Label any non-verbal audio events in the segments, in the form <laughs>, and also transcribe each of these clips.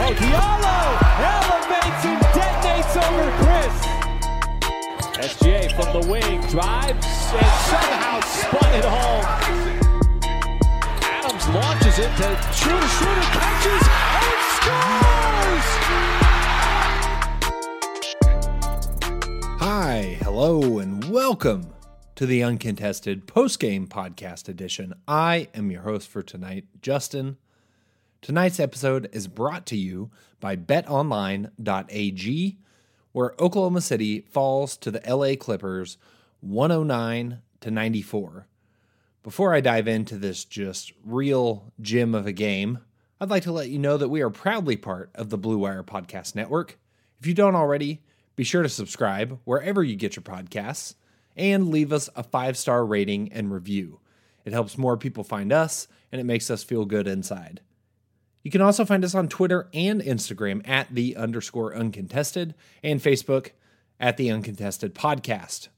Oh, Diallo elevates and detonates over Chris. SGA from the wing drives and somehow spun it home. Adams launches it to shooter, shooter catches and scores. Hi, hello, and welcome to the Uncontested post-game Podcast Edition. I am your host for tonight, Justin. Tonight's episode is brought to you by betonline.ag, where Oklahoma City falls to the LA Clippers 109 to 94. Before I dive into this just real gem of a game, I'd like to let you know that we are proudly part of the Blue Wire Podcast Network. If you don't already, be sure to subscribe wherever you get your podcasts and leave us a five star rating and review. It helps more people find us and it makes us feel good inside. You can also find us on Twitter and Instagram at the underscore uncontested and Facebook at the uncontested podcast.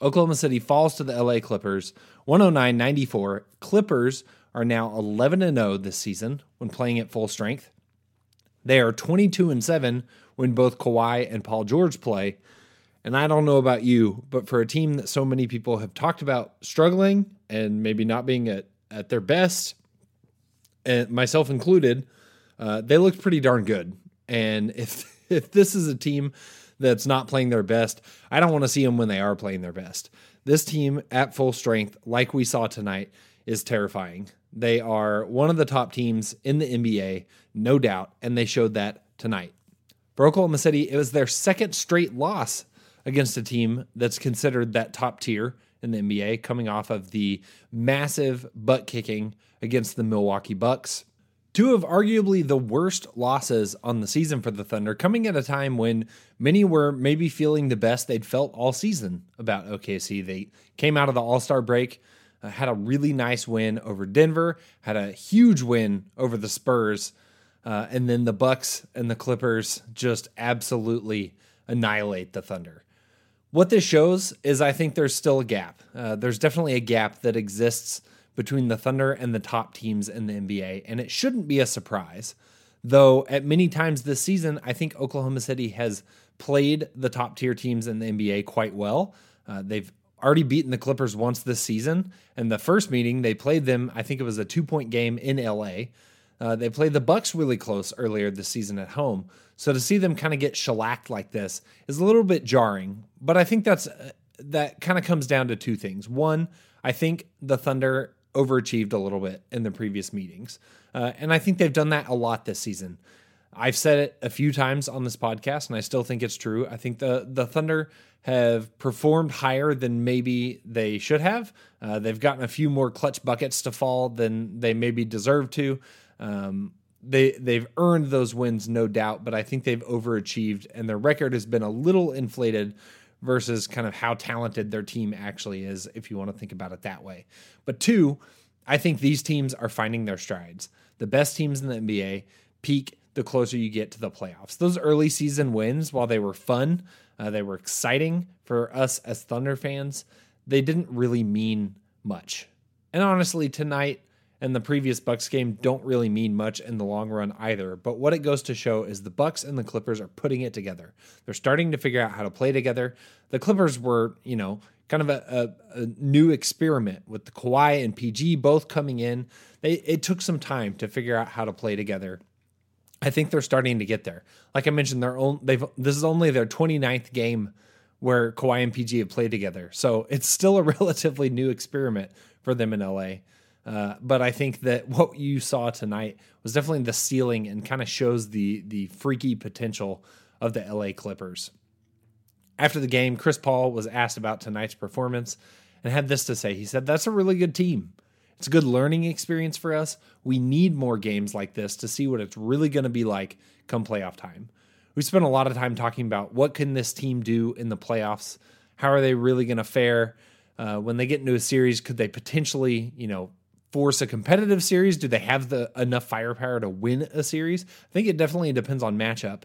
Oklahoma City falls to the LA Clippers 109 94. Clippers are now 11 0 this season when playing at full strength. They are 22 and 7 when both Kawhi and Paul George play. And I don't know about you, but for a team that so many people have talked about struggling and maybe not being at, at their best, and myself included, uh, they looked pretty darn good. And <laughs> if if this is a team that's not playing their best, I don't want to see them when they are playing their best. This team at full strength, like we saw tonight, is terrifying. They are one of the top teams in the NBA, no doubt, and they showed that tonight. For Oklahoma City, it was their second straight loss against a team that's considered that top tier in the NBA, coming off of the massive butt kicking against the Milwaukee Bucks. Two of arguably the worst losses on the season for the Thunder, coming at a time when many were maybe feeling the best they'd felt all season about OKC. They came out of the All Star break, uh, had a really nice win over Denver, had a huge win over the Spurs, uh, and then the Bucks and the Clippers just absolutely annihilate the Thunder. What this shows is I think there's still a gap. Uh, there's definitely a gap that exists between the Thunder and the top teams in the NBA, and it shouldn't be a surprise. Though at many times this season, I think Oklahoma City has played the top tier teams in the NBA quite well. Uh, they've already beaten the Clippers once this season, and the first meeting they played them, I think it was a two point game in LA. Uh, they played the Bucks really close earlier this season at home, so to see them kind of get shellacked like this is a little bit jarring. But I think that's uh, that kind of comes down to two things. One, I think the Thunder overachieved a little bit in the previous meetings. Uh, and I think they've done that a lot this season. I've said it a few times on this podcast, and I still think it's true. I think the the Thunder have performed higher than maybe they should have. Uh, they've gotten a few more clutch buckets to fall than they maybe deserve to. Um, they they've earned those wins, no doubt, but I think they've overachieved, and their record has been a little inflated versus kind of how talented their team actually is, if you want to think about it that way. But two, I think these teams are finding their strides. The best teams in the NBA peak the closer you get to the playoffs. Those early season wins, while they were fun, uh, they were exciting for us as Thunder fans, they didn't really mean much. And honestly, tonight and the previous Bucks game don't really mean much in the long run either. But what it goes to show is the Bucks and the Clippers are putting it together. They're starting to figure out how to play together. The Clippers were, you know, kind of a, a, a new experiment with the Kawhi and PG both coming in. They, it took some time to figure out how to play together. I think they're starting to get there. Like I mentioned, they've this is only their 29th game where Kawhi and PG have played together. So it's still a <laughs> relatively new experiment for them in LA. Uh, but I think that <laughs> what you saw tonight was definitely the ceiling and kind of shows the the freaky potential of the LA Clippers. After the game, Chris Paul was asked about tonight's performance and had this to say. He said, That's a really good team. It's a good learning experience for us. We need more games like this to see what it's really going to be like come playoff time. We spent a lot of time talking about what can this team do in the playoffs? How are they really going to fare? Uh, when they get into a series, could they potentially, you know, force a competitive series? Do they have the enough firepower to win a series? I think it definitely depends on matchup.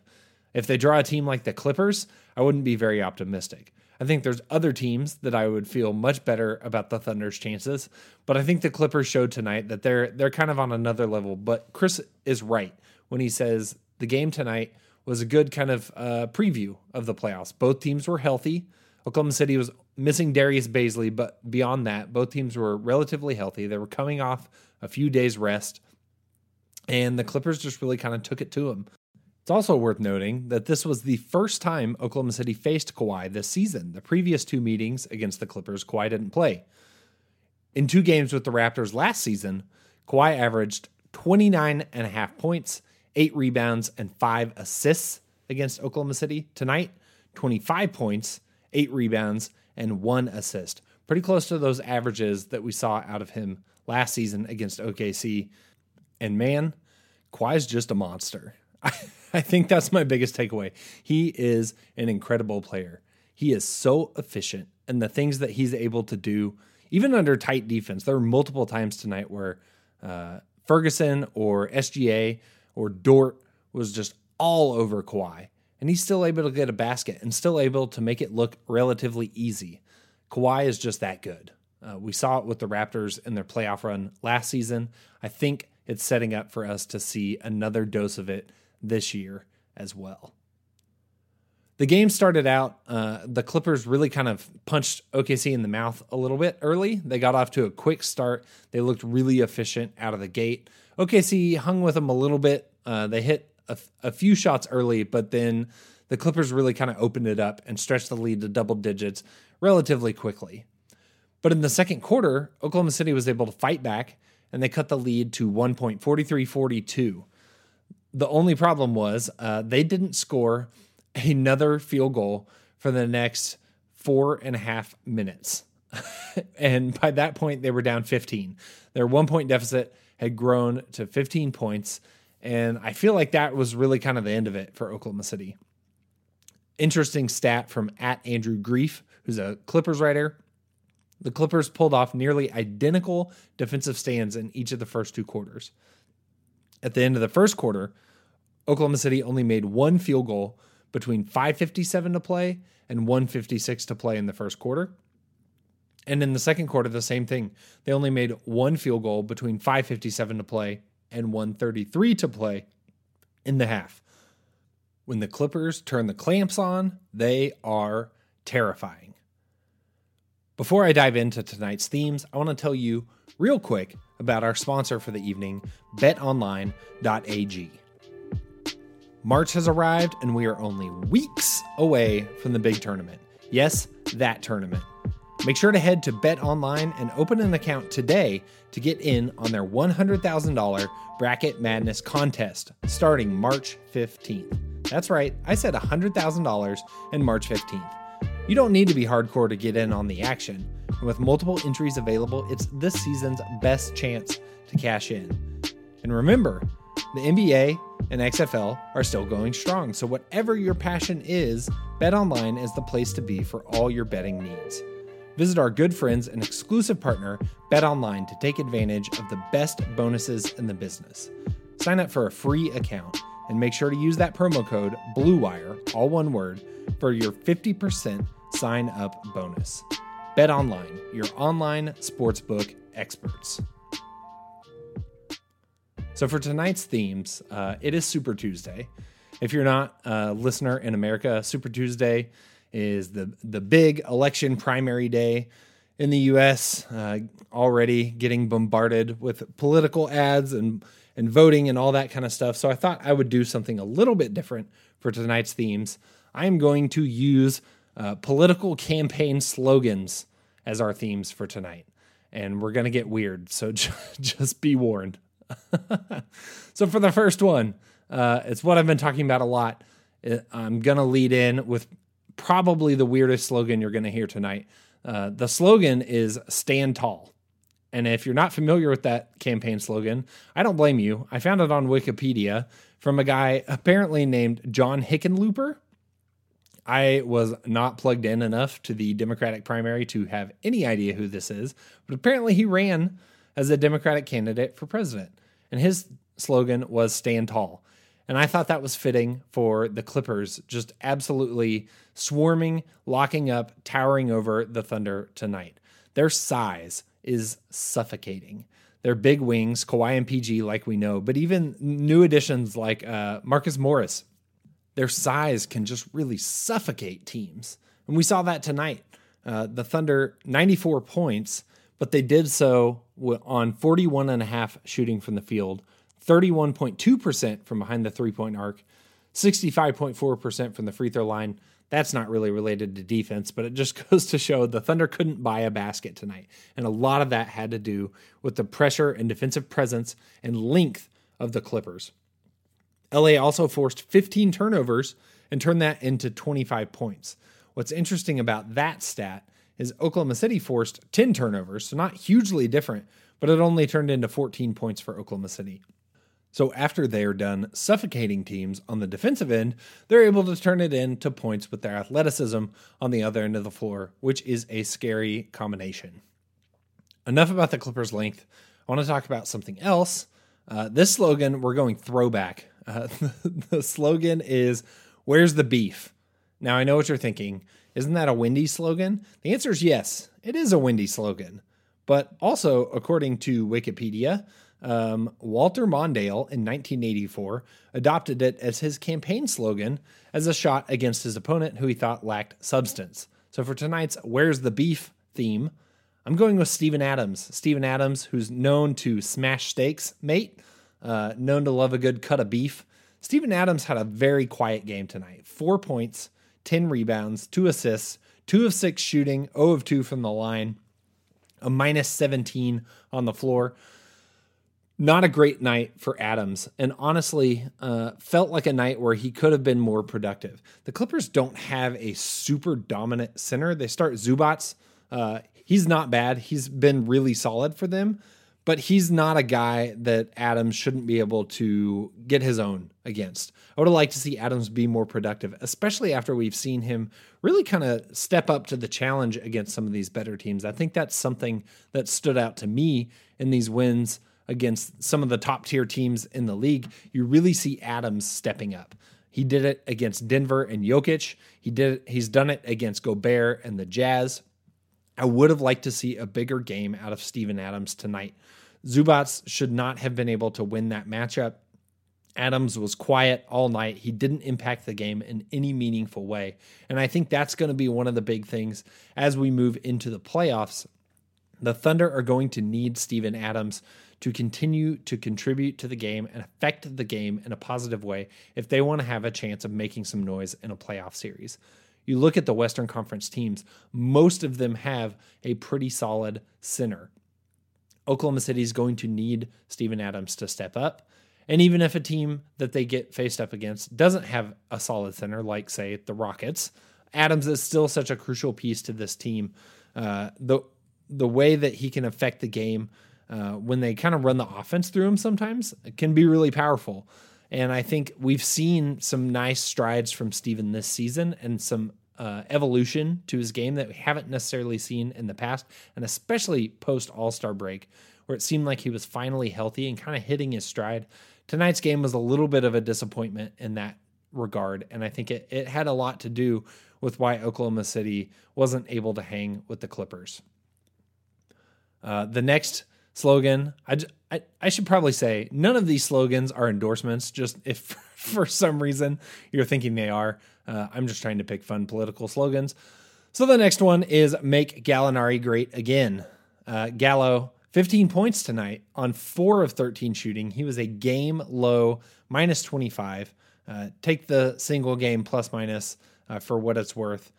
If they draw a team like the Clippers, I wouldn't be very optimistic. I think there's other teams that I would feel much better about the Thunder's chances, but I think the Clippers showed tonight that they're they're kind of on another level. But Chris is right when he says the game tonight was a good kind of uh, preview of the playoffs. Both teams were healthy. Oklahoma City was missing Darius Bazley, but beyond that, both teams were relatively healthy. They were coming off a few days rest, and the Clippers just really kind of took it to them. It's also worth noting that this was the first time Oklahoma City faced Kawhi this season. The previous two meetings against the Clippers, Kawhi didn't play. In two games with the Raptors last season, Kawhi averaged 29 and a half points, eight rebounds, and five assists against Oklahoma City. Tonight, 25 points, eight rebounds, and one assist. Pretty close to those averages that we saw out of him last season against OKC. And man, Kawhi's just a monster. <laughs> I think that's my biggest takeaway. He is an incredible player. He is so efficient, and the things that he's able to do, even under tight defense, there were multiple times tonight where uh, Ferguson or SGA or Dort was just all over Kawhi and he's still able to get a basket and still able to make it look relatively easy. Kawhi is just that good. Uh, we saw it with the Raptors in their playoff run last season. I think it's setting up for us to see another dose of it this year as well. The game started out, uh, the Clippers really kind of punched OKC in the mouth a little bit early. They got off to a quick start. They looked really efficient out of the gate. OKC hung with them a little bit. Uh, they hit a, a few shots early, but then the Clippers really kind of opened it up and stretched the lead to double digits relatively quickly. But in the second quarter, Oklahoma City was able to fight back and they cut the lead to 1.4342. The only problem was uh, they didn't score another field goal for the next four and a half minutes. <laughs> and by that point, they were down 15. Their one point deficit had grown to 15 points. And I feel like that was really kind of the end of it for Oklahoma City. Interesting stat from at Andrew Greif, who's a Clippers writer. The Clippers pulled off nearly identical defensive stands in each of the first two quarters. At the end of the first quarter, Oklahoma City only made one field goal between 557 to play and 156 to play in the first quarter. And in the second quarter, the same thing. They only made one field goal between 557 to play and 133 to play in the half. When the Clippers turn the clamps on, they are terrifying. Before I dive into tonight's themes, I want to tell you real quick about our sponsor for the evening, betonline.ag. March has arrived and we are only weeks away from the big tournament. Yes, that tournament. Make sure to head to Bet Online and open an account today to get in on their $100,000 Bracket Madness contest starting March 15th. That's right, I said $100,000 and March 15th. You don't need to be hardcore to get in on the action. And with multiple entries available, it's this season's best chance to cash in. And remember, the NBA and XFL are still going strong, so whatever your passion is, BetOnline is the place to be for all your betting needs. Visit our good friends and exclusive partner, BetOnline, to take advantage of the best bonuses in the business. Sign up for a free account and make sure to use that promo code BLUEWIRE, all one word, for your 50% sign up bonus. BetOnline, your online sportsbook experts. So for tonight's themes, uh, it is Super Tuesday. If you're not a listener in America, Super Tuesday is the the big election primary day in the U.S. Uh, already getting bombarded with political ads and and voting and all that kind of stuff. So I thought I would do something a little bit different for tonight's themes. I am going to use uh, political campaign slogans as our themes for tonight, and we're gonna get weird. So <laughs> just be warned. <laughs> so for the first one, uh, it's what I've been talking about a lot. I'm gonna lead in with probably the weirdest slogan you're gonna hear tonight. Uh, the slogan is "Stand Tall." And if you're not familiar with that campaign slogan, I don't blame you. I found it on Wikipedia from a guy apparently named John Hickenlooper. I was not plugged in enough to the Democratic primary to have any idea who this is, but apparently he ran as a Democratic candidate for president. And his slogan was Stand Tall. And I thought that was fitting for the Clippers, just absolutely swarming, locking up, towering over the Thunder tonight. Their size is suffocating. Their big wings, Kawhi and PG, like we know, but even new additions like uh, Marcus Morris, their size can just really suffocate teams. And we saw that tonight. Uh, the Thunder, 94 points, but they did so on 41 and a half shooting from the field, 31.2% from behind the three point arc, 65.4% from the free throw line. That's not really related to defense, but it just <laughs> goes to show the Thunder couldn't buy a basket tonight. And a lot of that had to do with the pressure and defensive presence and length of the Clippers. LA also forced 15 turnovers and turned that into 25 points. What's interesting about that stat is Oklahoma City forced 10 turnovers, so not hugely different, but it only turned into 14 points for Oklahoma City. So after they are done suffocating teams on the defensive end, they're able to turn it into points with their athleticism on the other end of the floor, which is a scary combination. Enough about the Clippers' length. I want to talk about something else. Uh, this slogan, we're going throwback. Uh, <laughs> the slogan is, Where's the beef? Now, I know what you're thinking. Isn't that a Wendy's slogan? The answer is yes, it is a Wendy's slogan. But also, according to Wikipedia, um, Walter Mondale in 1984 adopted it as his campaign slogan as a shot against his opponent who he thought lacked substance. So for tonight's Where's the Beef theme, I'm going with Steven Adams. Steven Adams, who's known to smash steaks, mate, uh, known to love a good cut of beef. Steven Adams had a very quiet game tonight. Four points, 10 rebounds, two assists, two of six shooting, 0 of 2 from the line, a minus 17 on the floor not a great night for Adams, and honestly, uh, felt like a night where he could have been more productive. The Clippers don't have a super dominant center. They start Zubac. Uh, he's not bad. He's been really solid for them, but he's not a guy that Adams shouldn't be able to get his own against. I would have liked to see Adams be more productive, especially after we've seen him really kind of step up to the challenge against some of these better teams. I think that's something that stood out to me in these wins against some of the top tier teams in the league, you really see Adams stepping up. He did it against Denver and Jokic. He did it, he's done it against Gobert and the Jazz. I would have liked to see a bigger game out of Steven Adams tonight. Zubac should not have been able to win that matchup. Adams was quiet all night. He didn't impact the game in any meaningful way. And I think that's going to be one of the big things as we move into the playoffs. The Thunder are going to need Steven Adams to continue to contribute to the game and affect the game in a positive way if they want to have a chance of making some noise in a playoff series. You look at the Western Conference teams, most of them have a pretty solid center. Oklahoma City is going to need Steven Adams to step up. And even if a team that they get faced up against doesn't have a solid center, like, say, the Rockets, Adams is still such a crucial piece to this team. Uh, the the way that he can affect the game uh, when they kind of run the offense through him sometimes can be really powerful. And I think we've seen some nice strides from Steven this season and some uh, evolution to his game that we haven't necessarily seen in the past, and especially post All Star break, where it seemed like he was finally healthy and kind of hitting his stride. Tonight's game was a little bit of a disappointment in that regard, and I think it, it had a lot to do with why Oklahoma City wasn't able to hang with the Clippers. Uh, the next slogan, I, I, I should probably say none of these slogans are endorsements. Just if <laughs> for some reason you're thinking they are, uh, I'm just trying to pick fun political slogans. So the next one is make Gallinari great again. Uh, Gallo, 15 points tonight on four of 13 shooting. He was a game low minus 25. Uh, take the single game plus minus uh, for what it's worth.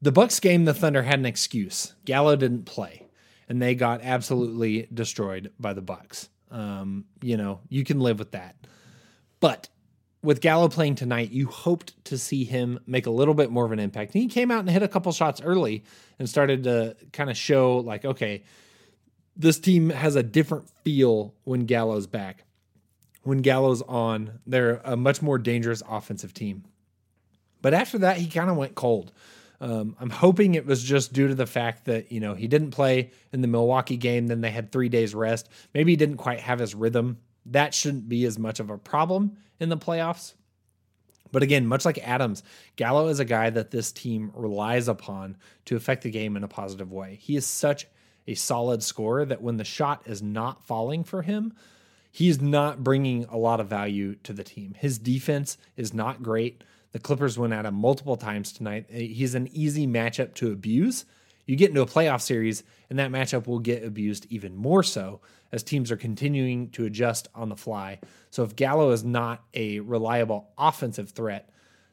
The Bucks game, the Thunder had an excuse. Gallo didn't play, and they got absolutely destroyed by the Bucks. Um, you know, you can live with that. But with Gallo playing tonight, you hoped to see him make a little bit more of an impact. And he came out and hit a couple shots early and started to kind of show, like, okay, this team has a different feel when Gallo's back. When Gallo's on, they're a much more dangerous offensive team. But after that, he kind of went cold. Um, I'm hoping it was just due to the fact that you know he didn't play in the Milwaukee game. Then they had three days rest. Maybe he didn't quite have his rhythm. That shouldn't be as much of a problem in the playoffs. But again, much like Adams, Gallo is a guy that this team relies upon to affect the game in a positive way. He is such a solid scorer that when the shot is not falling for him, he's not bringing a lot of value to the team. His defense is not great. The Clippers went at him multiple times tonight. He's an easy matchup to abuse. You get into a playoff series, and that matchup will get abused even more so as teams are continuing to adjust on the fly. So if Gallo is not a reliable offensive threat,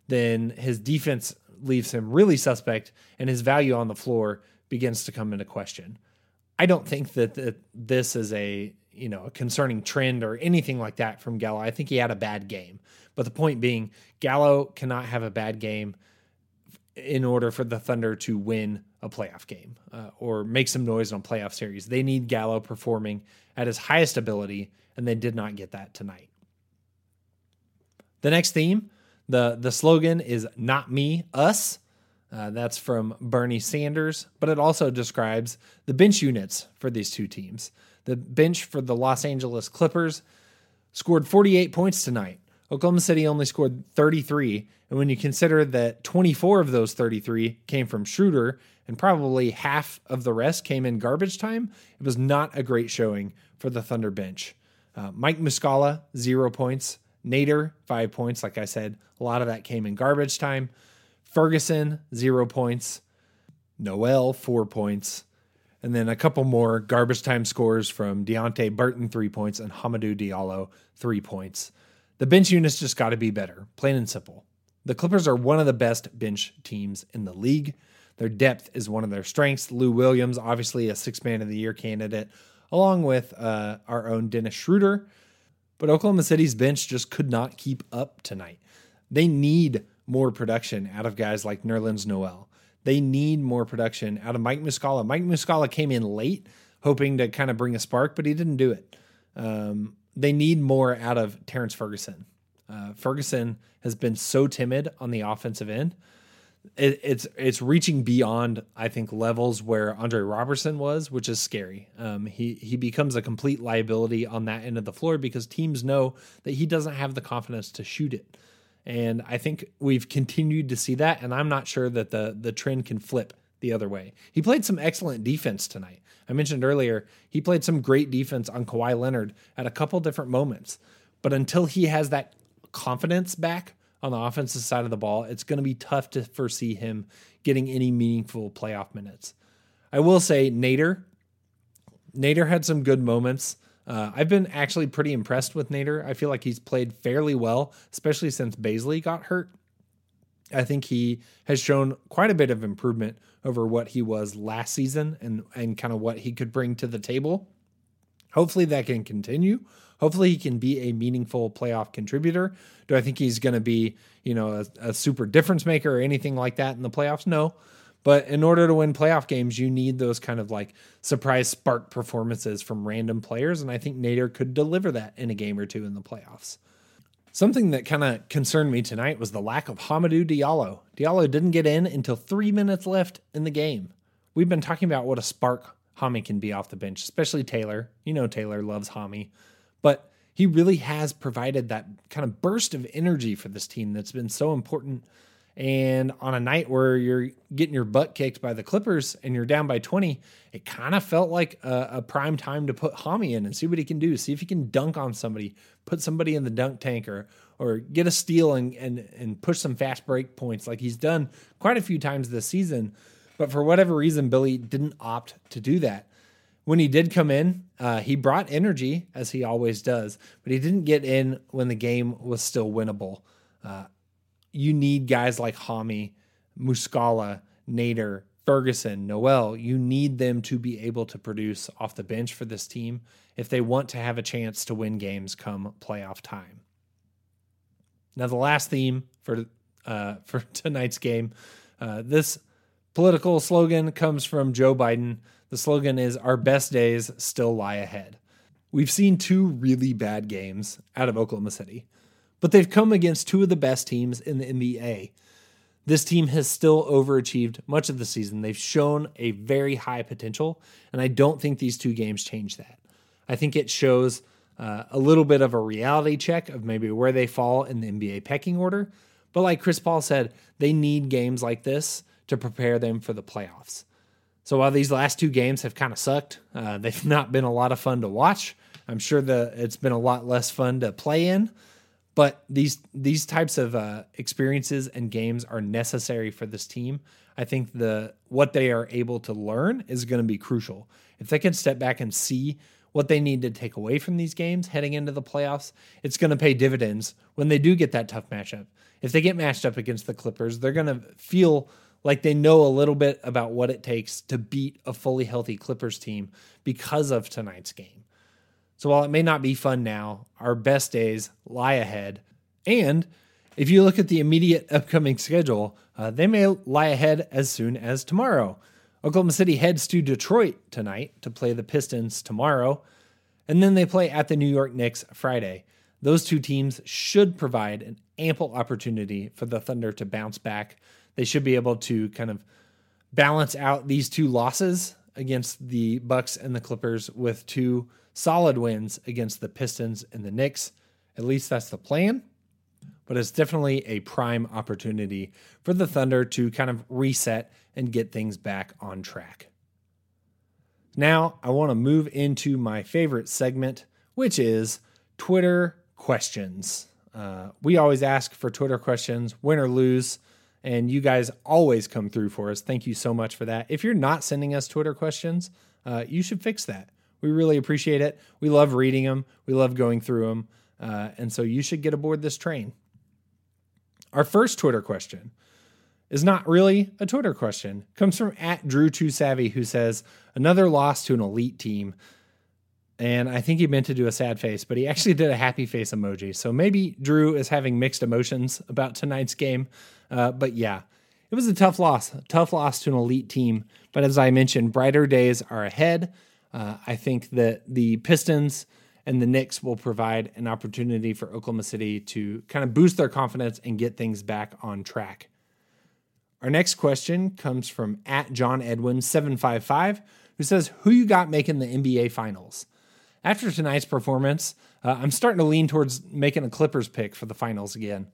then his defense leaves him really suspect and his value on the floor begins to come into question. I don't think that, this is a you know a concerning trend or anything like that from Gallo. I think he had a bad game. But the point being, Gallo cannot have a bad game in order for the Thunder to win a playoff game uh, or make some noise on a playoff series. They need Gallo performing at his highest ability, and they did not get that tonight. The next theme, the, the slogan is Not Me, Us. Uh, that's from Bernie Sanders, but it also describes the bench units for these two teams. The bench for the Los Angeles Clippers scored 48 points tonight. Oklahoma City only scored 33. And when you consider that 24 of those 33 came from Schroeder and probably half of the rest came in garbage time, it was not a great showing for the Thunder bench. Uh, Mike Muscala, zero points. Nader, five points. Like I said, a lot of that came in garbage time. Ferguson, zero points. Noel, four points. And then a couple more garbage time scores from Deonte Burton, three points, and Hamidou Diallo, three points. The bench units just got to be better, plain and simple. The Clippers are one of the best bench teams in the league. Their depth is one of their strengths. Lou Williams, obviously a six man of the year candidate, along with uh, our own Dennis Schroeder. But Oklahoma City's bench just could not keep up tonight. They need more production out of guys like Nerlens Noel. They need more production out of Mike Muscala. Mike Muscala came in late, hoping to kind of bring a spark, but he didn't do it. Um, they need more out of Terrence Ferguson. Uh, Ferguson has been so timid on the offensive end. It, it's it's reaching beyond I think levels where Andre Roberson was, which is scary. Um, he he becomes a complete liability on that end of the floor because teams know that he doesn't have the confidence to shoot it, and I think we've continued to see that. And I'm not sure that the the trend can flip the other way. He played some excellent defense tonight. I mentioned earlier, he played some great defense on Kawhi Leonard at a couple different moments. But until he has that confidence back on the offensive side of the ball, it's going to be tough to foresee him getting any meaningful playoff minutes. I will say, Nader, Nader had some good moments. Uh, I've been actually pretty impressed with Nader. I feel like he's played fairly well, especially since Bazley got hurt. I think he has shown quite a bit of improvement over what he was last season and and kind of what he could bring to the table. Hopefully that can continue. Hopefully he can be a meaningful playoff contributor. Do I think he's going to be, you know, a, a, super difference maker or anything like that in the playoffs? No. But in order to win playoff games, you need those kind of like surprise spark performances from random players. And I think Nader could deliver that in a game or two in the playoffs. Something that kind of concerned me tonight was the lack of Hamidou Diallo. Diallo didn't get in until three minutes left in the game. We've been talking about what a spark Hami can be off the bench, especially Taylor. You know, Taylor loves Hami, but he really has provided that kind of burst of energy for this team that's been so important. And on a night where you're getting your butt kicked by the Clippers and you're down by 20, it kind of felt like a, a, prime time to put Hami in and see what he can do. See if he can dunk on somebody, put somebody in the dunk tank or, or get a steal and, and, and push some fast break points like he's done quite a few times this season. But for whatever reason, Billy didn't opt to do that. When he did come in, uh, he brought energy, as he always does, but he didn't get in when the game was still winnable. Uh, you need guys like Hami, Muscala, Nader, Ferguson, Noel. You need them to be able to produce off the bench for this team if they want to have a chance to win games come playoff time. Now, the last theme for uh, <laughs> for tonight's game, uh, this Political slogan comes from Joe Biden. The slogan is Our best days still lie ahead. We've seen two really bad games out of Oklahoma City, but they've come against two of the best teams in the NBA. This team has still overachieved much of the season. They've shown a very high potential, and I don't think these two games change that. I think it shows uh, a little bit of a reality check of maybe where they fall in the NBA pecking order. But like Chris Paul said, they need games like this to prepare them for the playoffs. So while these last two games have kind of sucked, uh, they've <laughs> not been a lot of fun to watch. I'm sure that it's been a lot less fun to play in, but these these types of uh, experiences and games are necessary for this team. I think the what they are able to learn is going to be crucial. If they can step back and see what they need to take away from these games heading into the playoffs, it's going to pay dividends when they do get that tough matchup. If they get matched up against the Clippers, they're going to feel like they know a little bit about what it takes to beat a fully healthy Clippers team because of tonight's game. So while it may not be fun now, our best days lie ahead. And if you look at the immediate upcoming schedule, uh, they may lie ahead as soon as tomorrow. Oklahoma City heads to Detroit tonight to play the Pistons tomorrow, and then they play at the New York Knicks Friday. Those two teams should provide an ample opportunity for the Thunder to bounce back they should be able to kind of balance out these two losses against the Bucks and the Clippers with two solid wins against the Pistons and the Knicks. At least that's the plan. But it's definitely a prime opportunity for the Thunder to kind of reset and get things back on track. Now, I want to move into my favorite segment, which is Twitter questions. Uh, we always ask for Twitter questions, win or lose and you guys always come through for us. Thank you so much for that. If you're not sending us Twitter questions, uh, you should fix that. We really appreciate it. We love reading them, we love going through them. Uh, and so you should get aboard this train. Our first Twitter question is not really a Twitter question. It comes from at Drew Too Savvy, who says, Another loss to an elite team. And I think he meant to do a sad face, but he actually did a happy face emoji. So maybe Drew is having mixed emotions about tonight's game. Uh, but yeah, it was a tough loss, a tough loss to an elite team. But as I mentioned, brighter days are ahead. Uh, I think that the Pistons and the Knicks will provide an opportunity for Oklahoma City to kind of boost their confidence and get things back on track. Our next question comes from at John Edwin 755, who says, Who you got making the NBA Finals? After tonight's performance, uh, I'm starting to lean towards making a Clippers pick for the finals again.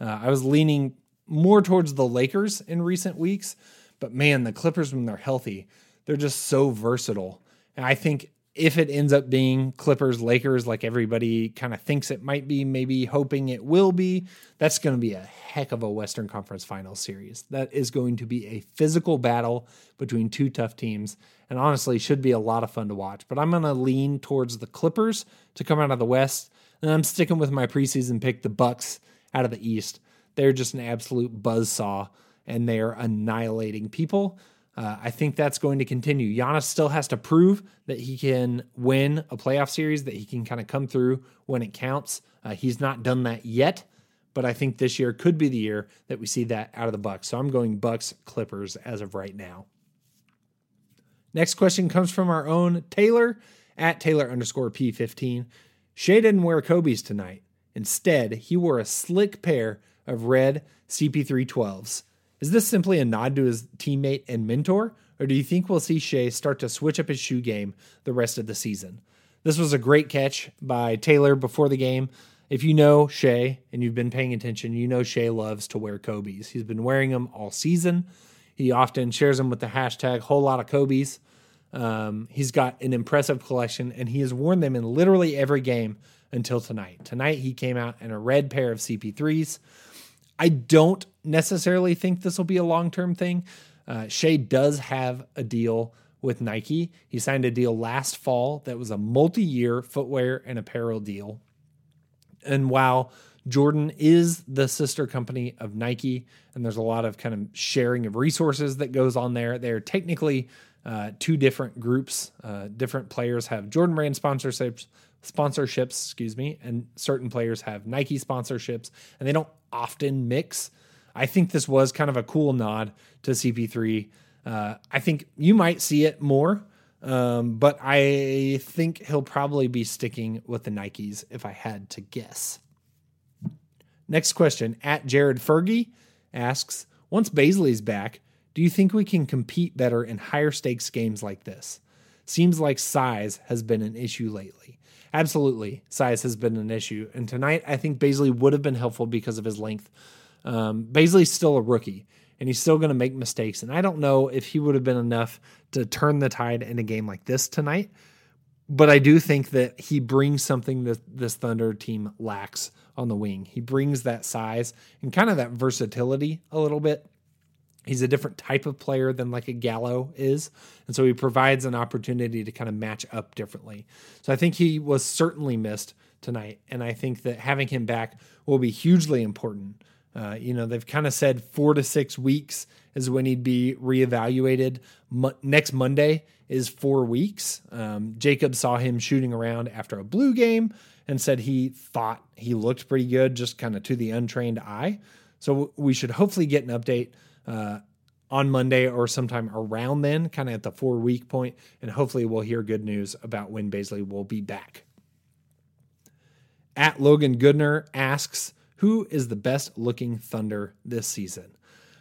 Uh, I was leaning more towards the Lakers in recent weeks. But man, the Clippers, when they're healthy, they're just so versatile. And I think if it ends up being Clippers Lakers, like everybody kind of thinks it might be, maybe hoping it will be, that's going to be a heck of a Western Conference Finals series. That is going to be a physical battle between two tough teams, and honestly, should be a lot of fun to watch. But I'm going to lean towards the Clippers to come out of the West, and I'm sticking with my preseason pick, the Bucks out of the East. They're just an absolute buzz saw and they're annihilating people. Uh, I think that's going to continue. Giannis still has to prove that he can win a playoff series, that he can kind of come through when it counts. Uh, he's not done that yet, but I think this year could be the year that we see that out of the Bucks. So I'm going Bucks Clippers as of right now. Next question comes from our own Taylor at Taylor underscore P15. Shai didn't wear Kobe's tonight. Instead, he wore a slick pair of red CP312s. Is this simply a nod to his teammate and mentor, or do you think we'll see Shai start to switch up his shoe game the rest of the season? This was a great catch by Taylor before the game. If you know Shai and you've been paying attention, you know Shai loves to wear Kobe's. He's been wearing them all season. He often shares them with the hashtag whole lot of Kobe's. Um, he's got an impressive collection and he has worn them in literally every game until tonight. Tonight he came out in a red pair of CP3s. I don't necessarily think this will be a long term thing. Uh, Shai does have a deal with Nike. He signed a deal last fall that was a multi year footwear and apparel deal. And while Jordan is the sister company of Nike, and there's a lot of kind of sharing of resources that goes on there, they're technically uh, two different groups. Uh, different players have Jordan brand sponsorships, sponsorships, excuse me, and certain players have Nike sponsorships, and they don't often mix. I think this was kind of a cool nod to CP3. Uh, I think you might see it more, um, but I think he'll probably be sticking with the Nikes if I had to guess. Next question at Jared Fergie asks Once Bazley's back, do you think we can compete better in higher stakes games like this? Seems like size has been an issue lately. Absolutely, size has been an issue. And tonight, I think Bazley would have been helpful because of his length. Um, still a rookie, and he's still going to make mistakes. And I don't know if he would have been enough to turn the tide in a game like this tonight. But I do think that he brings something that this Thunder team lacks on the wing. He brings that size and kind of that versatility a little bit. He's a different type of player than like a Gallo is. And so he provides an opportunity to kind of match up differently. So I think he was certainly missed tonight. And I think that having him back will be hugely important. Uh, you know, they've kind of said four to six weeks is when he'd be reevaluated. Mo- next Monday is four weeks. Um, Jacob saw him shooting around after a blue game and said he thought he looked pretty good, just kind of to the untrained eye. So we should hopefully get an update uh, on Monday or sometime around then, kind of at the four week point, and hopefully we'll hear good news about when Bazley will be back. At Logan Goodner asks, who is the best looking Thunder this season?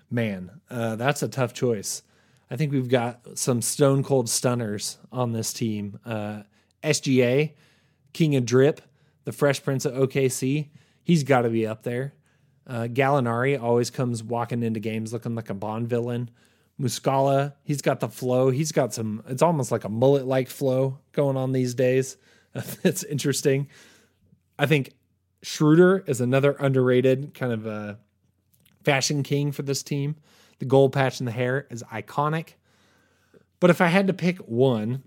Man, uh, that's a tough choice. I think we've got some stone cold stunners on this team. Uh, SGA, King of Drip, the Fresh Prince of OKC, he's got to be up there. Uh, Gallinari always comes walking into games looking like a Bond villain. Muscala, he's got the flow. He's got some, it's almost like a mullet like flow going on these days. <laughs> it's interesting. I think Schroeder is another underrated kind of a fashion king for this team. The gold patch in the hair is iconic. But if I had to pick one,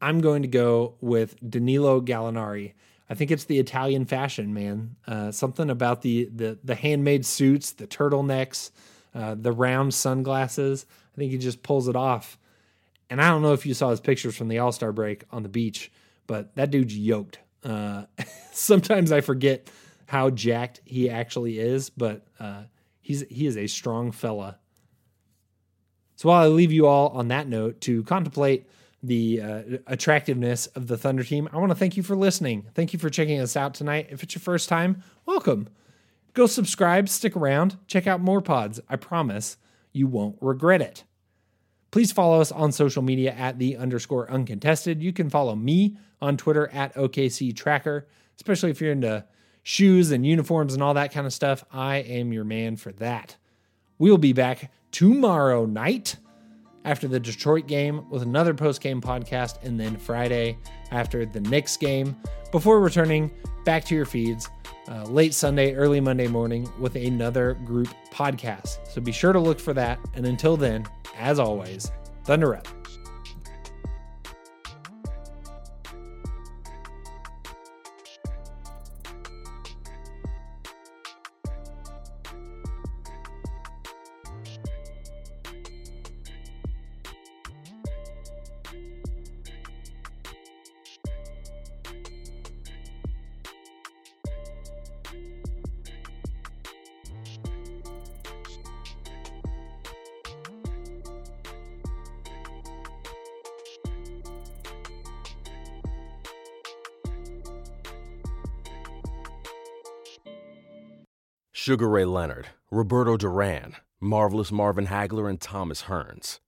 I'm going to go with Danilo Gallinari. I think it's the Italian fashion, man. Uh, something about the, the the handmade suits, the turtlenecks, uh, the round sunglasses. I think he just pulls it off. And I don't know if you saw his pictures from the All Star break on the beach, but that dude's yoked. Uh, <laughs> sometimes I forget how jacked he actually is, but uh, he's he is a strong fella. So while I leave you all on that note to contemplate the uh, attractiveness of the Thunder team. I want to thank you for listening. Thank you for checking us out tonight. If it's your first time, welcome. Go subscribe, stick around, check out more pods. I promise you won't regret it. Please follow us on social media at the underscore uncontested. You can follow me on Twitter at OKC Tracker, especially if you're into shoes and uniforms and all that kind of stuff. I am your man for that. We'll be back tomorrow night after the Detroit game with another post game podcast, and then Friday after the Knicks game before returning back to your feeds uh, late Sunday, early Monday morning with another group podcast. So be sure to look for that. And until then, as always, Thunder up. Sugar Ray Leonard, Roberto Duran, Marvelous Marvin Hagler, and Thomas Hearns.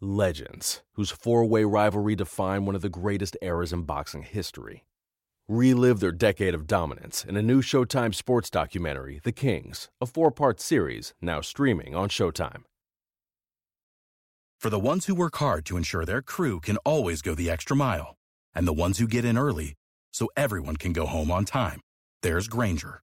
Legends, whose four way rivalry defined one of the greatest eras in boxing history. Relive their decade of dominance in a new Showtime sports documentary, The Kings, a four part series now streaming on Showtime. For the ones who work hard to ensure their crew can always go the extra mile, and the ones who get in early so everyone can go home on time, there's Grainger,